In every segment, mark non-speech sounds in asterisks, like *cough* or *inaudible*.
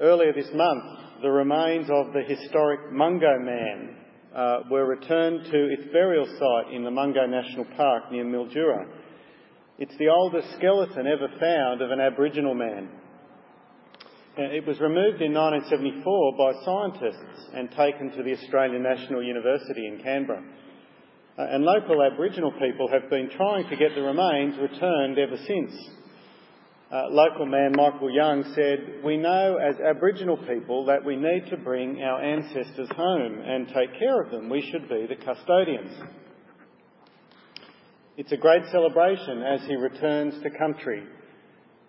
Earlier this month, the remains of the historic Mungo Man uh, were returned to its burial site in the Mungo National Park near Mildura. It's the oldest skeleton ever found of an Aboriginal man. Uh, it was removed in 1974 by scientists and taken to the Australian National University in Canberra. Uh, and local Aboriginal people have been trying to get the remains returned ever since. Uh, local man Michael Young said, We know as Aboriginal people that we need to bring our ancestors home and take care of them. We should be the custodians. It's a great celebration as he returns to country.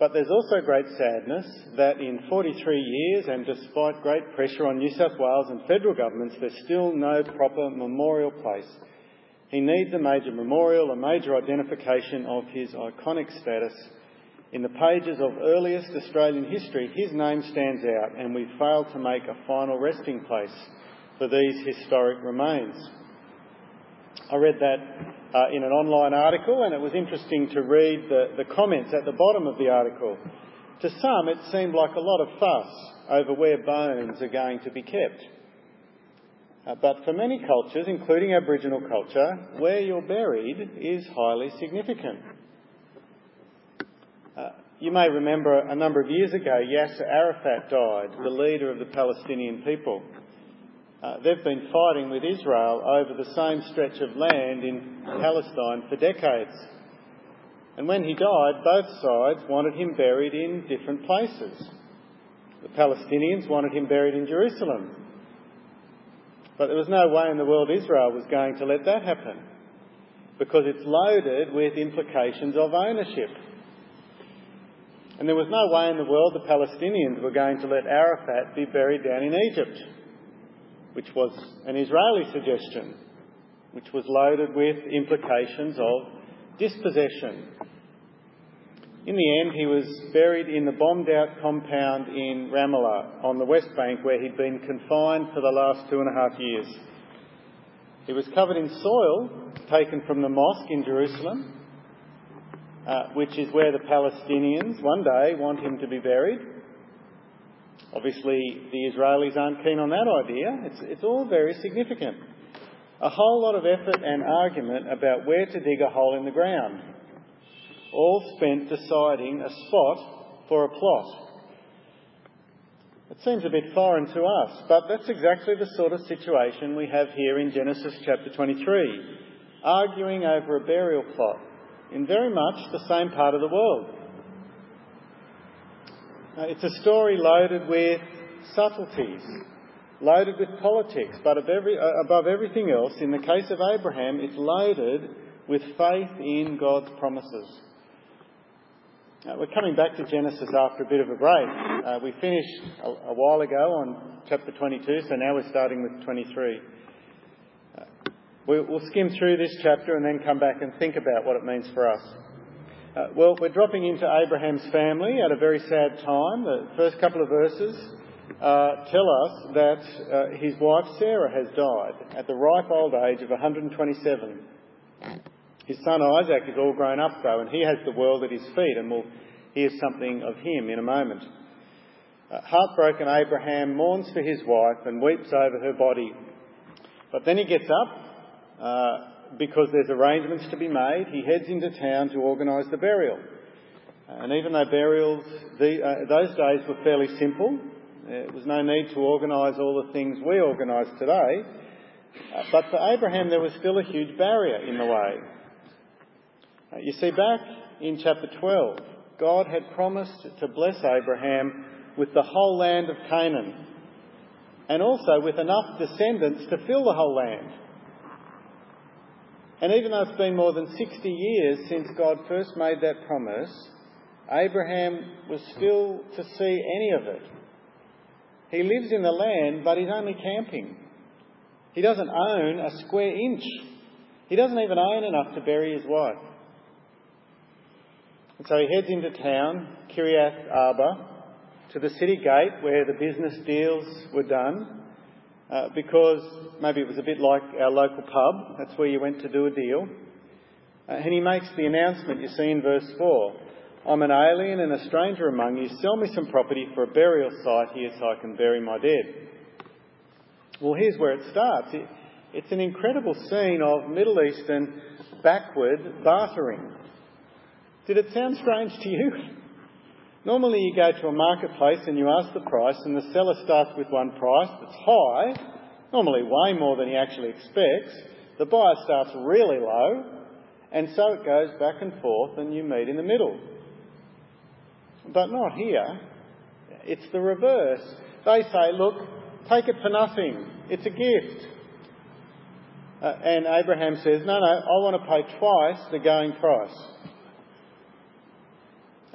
But there's also great sadness that in 43 years, and despite great pressure on New South Wales and federal governments, there's still no proper memorial place. He needs a major memorial, a major identification of his iconic status in the pages of earliest Australian history, his name stands out, and we failed to make a final resting place for these historic remains. I read that uh, in an online article, and it was interesting to read the, the comments at the bottom of the article. To some, it seemed like a lot of fuss over where bones are going to be kept. Uh, but for many cultures, including Aboriginal culture, where you're buried is highly significant. You may remember a number of years ago, Yasser Arafat died, the leader of the Palestinian people. Uh, they've been fighting with Israel over the same stretch of land in Palestine for decades. And when he died, both sides wanted him buried in different places. The Palestinians wanted him buried in Jerusalem. But there was no way in the world Israel was going to let that happen because it's loaded with implications of ownership. And there was no way in the world the Palestinians were going to let Arafat be buried down in Egypt, which was an Israeli suggestion, which was loaded with implications of dispossession. In the end, he was buried in the bombed out compound in Ramallah on the West Bank where he'd been confined for the last two and a half years. He was covered in soil taken from the mosque in Jerusalem uh, which is where the Palestinians one day want him to be buried. Obviously, the Israelis aren't keen on that idea. It's, it's all very significant. A whole lot of effort and argument about where to dig a hole in the ground, all spent deciding a spot for a plot. It seems a bit foreign to us, but that's exactly the sort of situation we have here in Genesis chapter 23, arguing over a burial plot in very much the same part of the world. Uh, it's a story loaded with subtleties, loaded with politics, but every, uh, above everything else, in the case of Abraham, it's loaded with faith in God's promises. Uh, we're coming back to Genesis after a bit of a break. Uh, we finished a, a while ago on chapter 22, so now we're starting with 23. We'll skim through this chapter and then come back and think about what it means for us. Uh, well, we're dropping into Abraham's family at a very sad time. The first couple of verses uh, tell us that uh, his wife Sarah has died at the ripe old age of 127. His son Isaac is all grown up though, and he has the world at his feet, and we'll hear something of him in a moment. Uh, heartbroken Abraham mourns for his wife and weeps over her body. But then he gets up because there's arrangements to be made, he heads into town to organise the burial. And even though burials, the, uh, those days were fairly simple, there was no need to organise all the things we organise today, uh, but for Abraham there was still a huge barrier in the way. Uh, you see, back in chapter 12, God had promised to bless Abraham with the whole land of Canaan and also with enough descendants to fill the whole land. And even though it's been more than 60 years since God first made that promise, Abraham was still to see any of it. He lives in the land, but he's only camping. He doesn't own a square inch. He doesn't even own enough to bury his wife. And so he heads into town, Kiriath Arba, to the city gate where the business deals were done. Uh, because maybe it was a bit like our local pub, that's where you went to do a deal. Uh, and he makes the announcement you see in verse 4 I'm an alien and a stranger among you. Sell me some property for a burial site here so I can bury my dead. Well, here's where it starts. It, it's an incredible scene of Middle Eastern backward bartering. Did it sound strange to you? *laughs* Normally, you go to a marketplace and you ask the price, and the seller starts with one price that's high, normally way more than he actually expects. The buyer starts really low, and so it goes back and forth, and you meet in the middle. But not here. It's the reverse. They say, look, take it for nothing. It's a gift. Uh, and Abraham says, no, no, I want to pay twice the going price.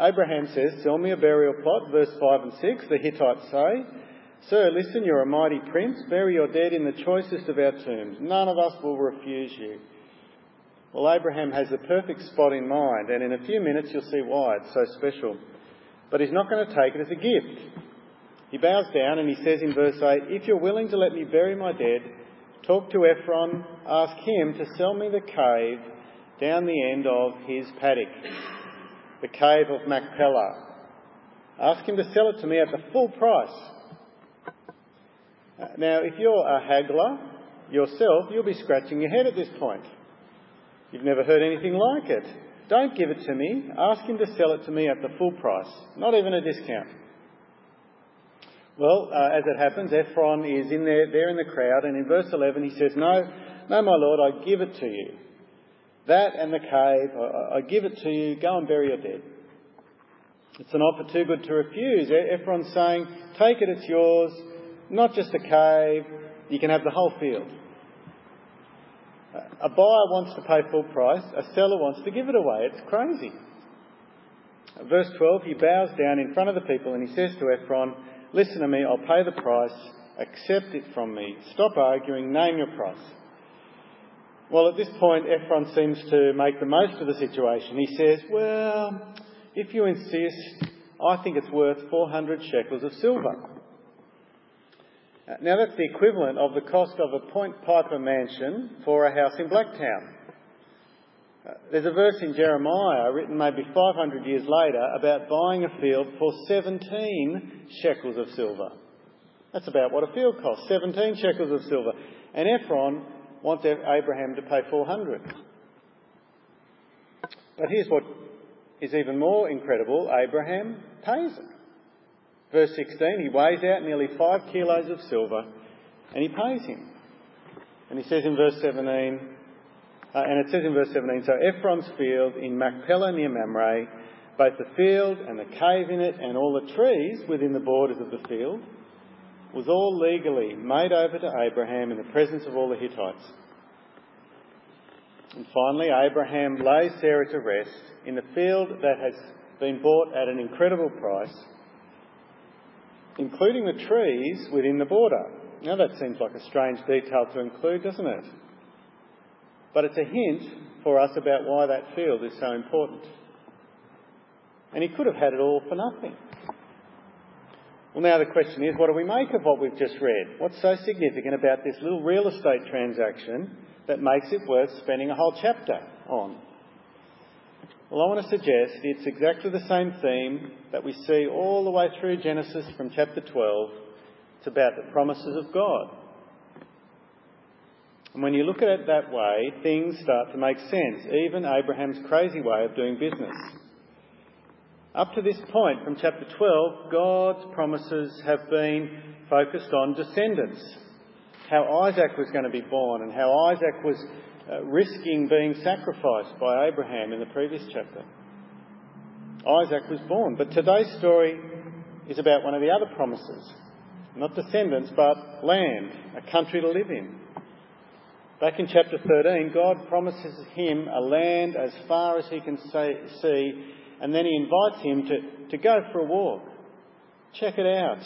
Abraham says, Sell me a burial plot, verse 5 and 6. The Hittites say, Sir, listen, you're a mighty prince. Bury your dead in the choicest of our tombs. None of us will refuse you. Well, Abraham has the perfect spot in mind, and in a few minutes you'll see why it's so special. But he's not going to take it as a gift. He bows down and he says in verse 8, If you're willing to let me bury my dead, talk to Ephron, ask him to sell me the cave down the end of his paddock, the cave of Machpelah. Ask him to sell it to me at the full price. Now, if you're a haggler yourself, you'll be scratching your head at this point. You've never heard anything like it. Don't give it to me. Ask him to sell it to me at the full price, not even a discount. Well, uh, as it happens, Ephron is in there, there in the crowd, and in verse 11 he says, No, no, my lord, I give it to you. That and the cave, I, give it to you. Go and bury your dead. It's an offer too good to refuse. Ephron's saying, Take it, it's yours. Not just a cave, you can have the whole field. A buyer wants to pay full price, a seller wants to give it away. It's crazy. Verse 12, he bows down in front of the people and he says to Ephron, Listen to me, I'll pay the price, accept it from me. Stop arguing, name your price. Well, at this point, Ephron seems to make the most of the situation. He says, Well, if you insist, I think it's worth 400 shekels of silver. Now, that's the equivalent of the cost of a Point Piper mansion for a house in Blacktown. There's a verse in Jeremiah, written maybe 500 years later, about buying a field for 17 shekels of silver. That's about what a field costs 17 shekels of silver. And Ephron wants Abraham to pay 400. But here's what is even more incredible Abraham pays it. Verse 16, he weighs out nearly five kilos of silver and he pays him. And he says in verse 17, uh, and it says in verse 17, so Ephron's field in Machpelah near Mamre, both the field and the cave in it and all the trees within the borders of the field, was all legally made over to Abraham in the presence of all the Hittites. And finally, Abraham lays Sarah to rest in the field that has been bought at an incredible price including the trees within the border. Now that seems like a strange detail to include, doesn't it? But it's a hint for us about why that field is so important. And he could have had it all for nothing. Well, now the question is, what do we make of what we've just read? What's so significant about this little real estate transaction that makes it worth spending a whole chapter on? Well, I want to suggest it's exactly the same theme that we see all the way through Genesis from chapter 12. It's about the promises of God. And when you look at it that way, things start to make sense, even Abraham's crazy way of doing business. Up to this point, from chapter 12, God's promises have been focused on descendants. How Isaac was going to be born and how Isaac was uh, risking being sacrificed by Abraham in the previous chapter. Isaac was born. But today's story is about one of the other promises. Not descendants, but land, a country to live in. Back in chapter 13, God promises him a land as far as he can see, and then he invites him to, to go for a walk. Check it out.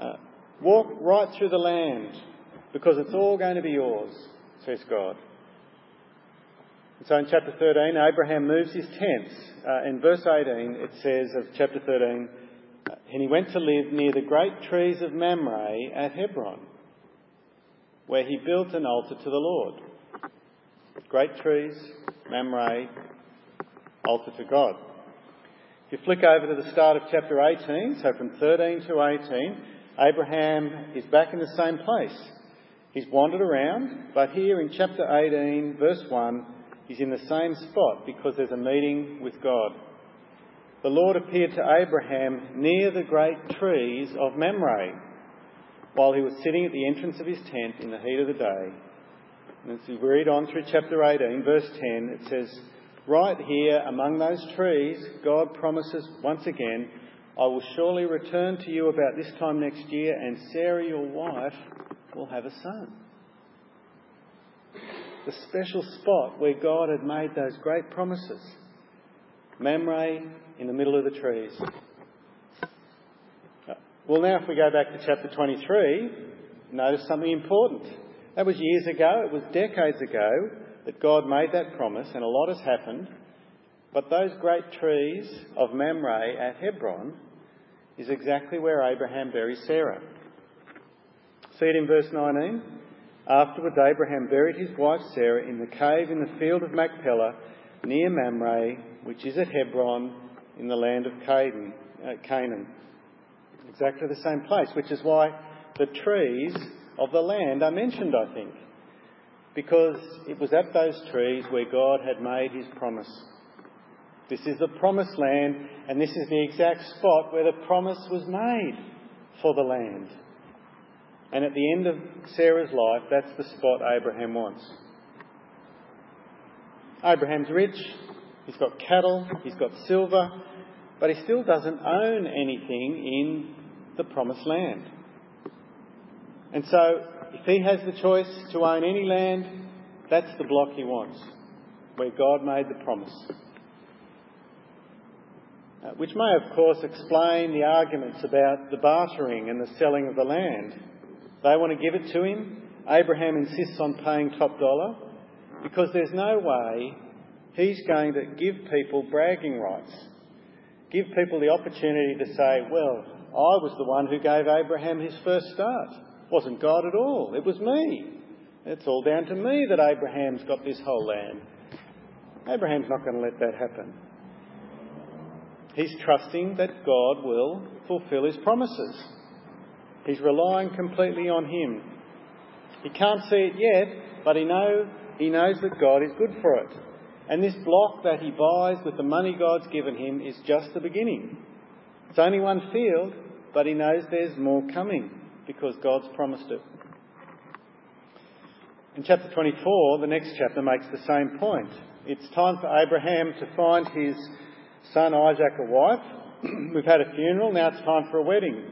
Uh, walk right through the land, because it's all going to be yours says God. And so in chapter 13, Abraham moves his tents. Uh, in verse 18, it says of chapter 13, and he went to live near the great trees of Mamre at Hebron, where he built an altar to the Lord. Great trees, Mamre, altar to God. If you flick over to the start of chapter 18, so from 13 to 18, Abraham is back in the same place. He's wandered around, but here in chapter 18, verse 1, he's in the same spot because there's a meeting with God. The Lord appeared to Abraham near the great trees of Mamre while he was sitting at the entrance of his tent in the heat of the day. And as we read on through chapter 18, verse 10, it says, Right here among those trees, God promises once again, I will surely return to you about this time next year, and Sarah, your wife, will have a son. The special spot where God had made those great promises. Mamre in the middle of the trees. Uh, well, now if we go back to chapter 23, notice something important. That was years ago, it was decades ago that God made that promise, and a lot has happened. But those great trees of Mamre at Hebron is exactly where Abraham buried Sarah. See it in verse 19. Afterwards, Abraham buried his wife Sarah in the cave in the field of Machpelah near Mamre, which is at Hebron in the land of Canaan. Uh, Canaan. Exactly the same place, which is why the trees of the land are mentioned, I think. Because it was at those trees where God had made his promise. This is the promised land, and this is the exact spot where the promise was made for the land. And at the end of Sarah's life, that's the spot Abraham wants. Abraham's rich, he's got cattle, he's got silver, but he still doesn't own anything in the promised land. And so, if he has the choice to own any land, that's the block he wants, where God made the promise. Uh, which may, of course, explain the arguments about the bartering and the selling of the land. They want to give it to him. Abraham insists on paying top dollar because there's no way he's going to give people bragging rights, give people the opportunity to say, well, I was the one who gave Abraham his first start. Wasn't God at all, it was me. It's all down to me that Abraham's got this whole land. Abraham's not going to let that happen. He's trusting that God will fulfill his promises. He's relying completely on him. He can't see it yet, but he, know, he knows that God is good for it. And this block that he buys with the money God's given him is just the beginning. It's only one field, but he knows there's more coming because God's promised it. In chapter 24, the next chapter makes the same point. It's time for Abraham to find his son Isaac a wife. *clears throat* We've had a funeral, now it's time for a wedding.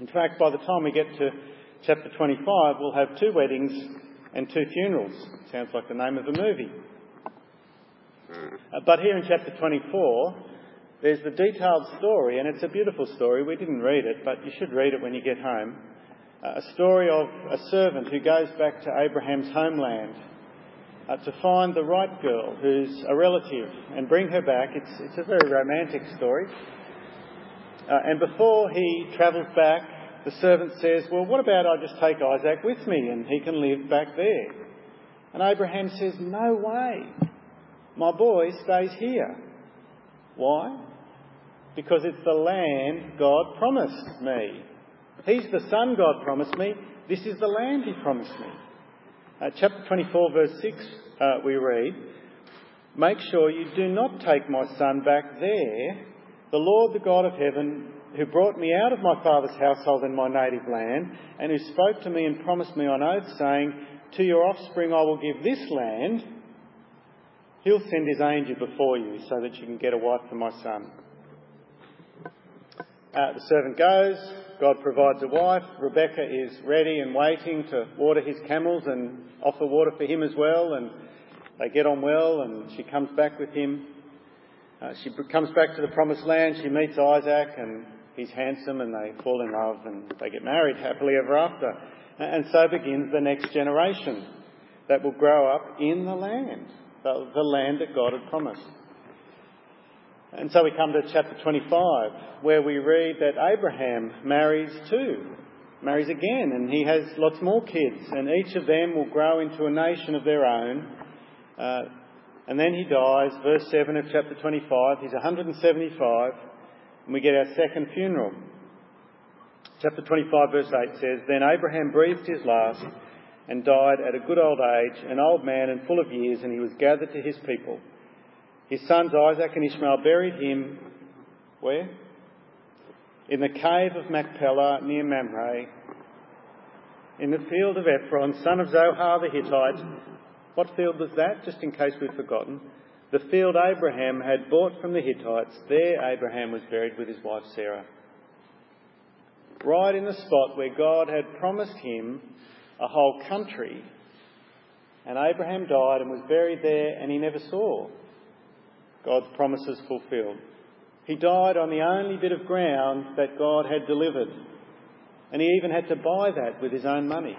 In fact, by the time we get to chapter 25, we'll have two weddings and two funerals. Sounds like the name of a movie. Uh, but here in chapter 24, there's the detailed story, and it's a beautiful story. We didn't read it, but you should read it when you get home. Uh, a story of a servant who goes back to Abraham's homeland uh, to find the right girl who's a relative and bring her back. It's, it's a very romantic story. Uh, and before he travels back, the servant says, Well, what about I just take Isaac with me and he can live back there? And Abraham says, No way. My boy stays here. Why? Because it's the land God promised me. He's the son God promised me. This is the land he promised me. Uh, chapter 24, verse 6, uh, we read, Make sure you do not take my son back there. The Lord, the God of heaven, who brought me out of my father's household in my native land, and who spoke to me and promised me on oath, saying, To your offspring I will give this land, he'll send his angel before you so that you can get a wife for my son. Uh, the servant goes, God provides a wife. Rebecca is ready and waiting to water his camels and offer water for him as well, and they get on well, and she comes back with him. Uh, she comes back to the promised land, she meets Isaac, and he's handsome, and they fall in love, and they get married happily ever after. And so begins the next generation that will grow up in the land, the, the land that God had promised. And so we come to chapter 25, where we read that Abraham marries too, marries again, and he has lots more kids, and each of them will grow into a nation of their own. Uh, And then he dies, verse 7 of chapter 25. He's 175, and we get our second funeral. Chapter 25, verse 8 says, Then Abraham breathed his last and died at a good old age, an old man and full of years, and he was gathered to his people. His sons Isaac and Ishmael buried him where? In the cave of Machpelah near Mamre, in the field of Ephron, son of Zohar the Hittite. What field was that? Just in case we've forgotten. The field Abraham had bought from the Hittites. There Abraham was buried with his wife Sarah. Right in the spot where God had promised him a whole country. And Abraham died and was buried there, and he never saw God's promises fulfilled. He died on the only bit of ground that God had delivered. And he even had to buy that with his own money.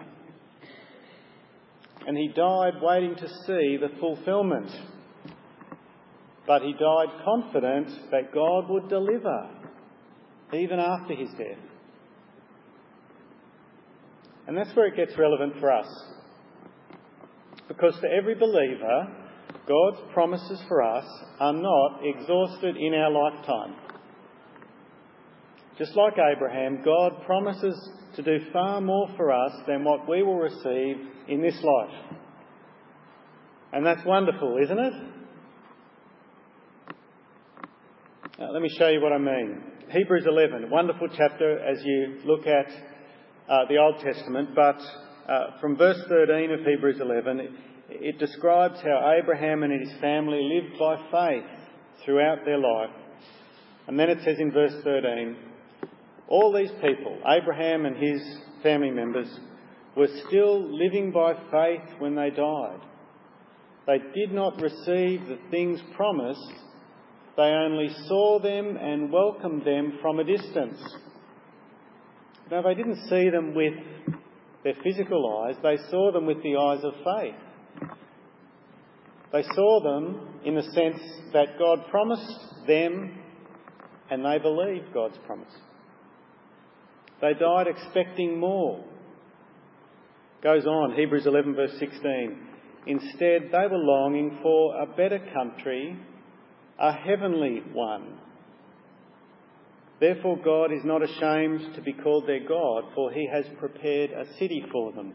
And he died waiting to see the fulfilment. But he died confident that God would deliver even after his death. And that's where it gets relevant for us. Because for every believer, God's promises for us are not exhausted in our lifetime. Just like Abraham, God promises to do far more for us than what we will receive in this life. And that's wonderful, isn't it? Now, let me show you what I mean. Hebrews 11, wonderful chapter as you look at uh, the Old Testament, but uh, from verse 13 of Hebrews 11, it describes how Abraham and his family lived by faith throughout their life. And then it says in verse 13, all these people, Abraham and his family members, were still living by faith when they died. They did not receive the things promised, they only saw them and welcomed them from a distance. Now, they didn't see them with their physical eyes, they saw them with the eyes of faith. They saw them in the sense that God promised them and they believed God's promise. They died expecting more. Goes on, Hebrews 11, verse 16. Instead, they were longing for a better country, a heavenly one. Therefore, God is not ashamed to be called their God, for he has prepared a city for them.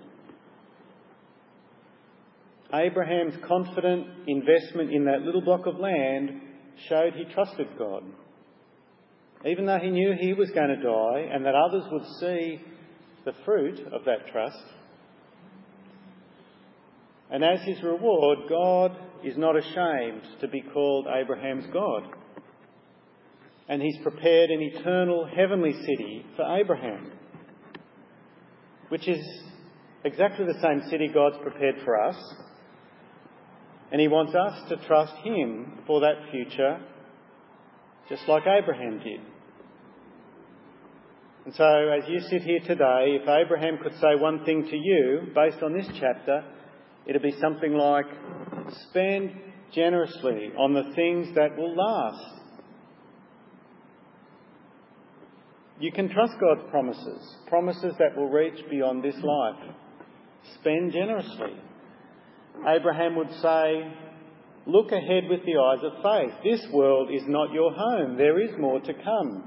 Abraham's confident investment in that little block of land showed he trusted God. Even though he knew he was going to die and that others would see the fruit of that trust. And as his reward, God is not ashamed to be called Abraham's God. And he's prepared an eternal heavenly city for Abraham, which is exactly the same city God's prepared for us and he wants us to trust him for that future, just like Abraham did. And so, as you sit here today, if Abraham could say one thing to you based on this chapter, it'd be something like spend generously on the things that will last. You can trust God's promises, promises that will reach beyond this life. Spend generously. Abraham would say, Look ahead with the eyes of faith. This world is not your home. There is more to come.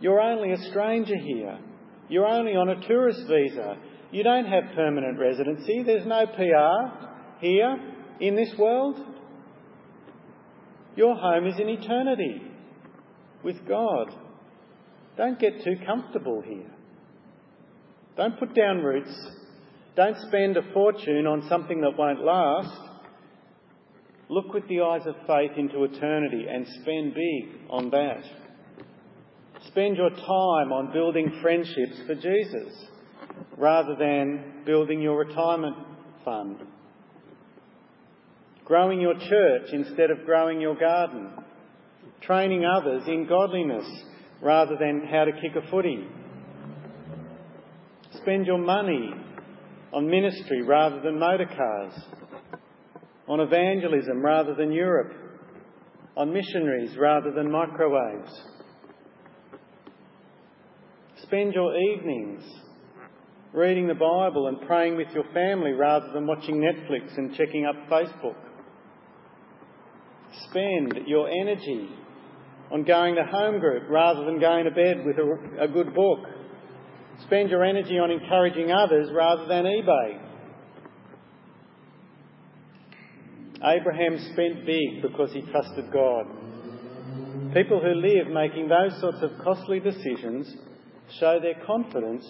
You're only a stranger here. You're only on a tourist visa. You don't have permanent residency. There's no PR here in this world. Your home is in eternity with God. Don't get too comfortable here. Don't put down roots don't spend a fortune on something that won't last. Look with the eyes of faith into eternity and spend big on that. Spend your time on building friendships for Jesus rather than building your retirement fund. Growing your church instead of growing your garden. Training others in godliness rather than how to kick a footy. Spend your money on ministry rather than motor cars, on evangelism rather than Europe, on missionaries rather than microwaves. Spend your evenings reading the Bible and praying with your family rather than watching Netflix and checking up Facebook. spend your energy on going to home group rather than going to bed with a, a good book. Spend your energy on encouraging others rather than eBay. Abraham spent big because he trusted God. People who live making those sorts of costly decisions show their confidence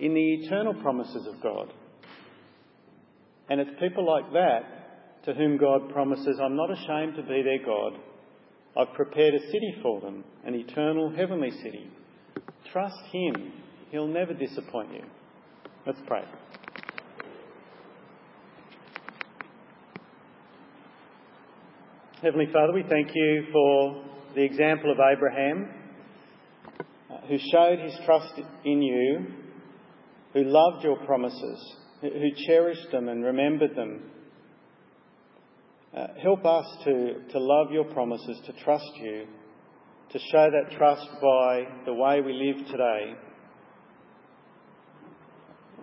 in the eternal promises of God. And it's people like that to whom God promises, I'm not ashamed to be their God. I've prepared a city for them, an eternal heavenly city. Trust Him. He'll never disappoint you. Let's pray. Heavenly Father, we thank you for the example of Abraham, uh, who showed his trust in you, who loved your promises, who cherished them and remembered them. Uh, help us to, to love your promises, to trust you, to show that trust by the way we live today.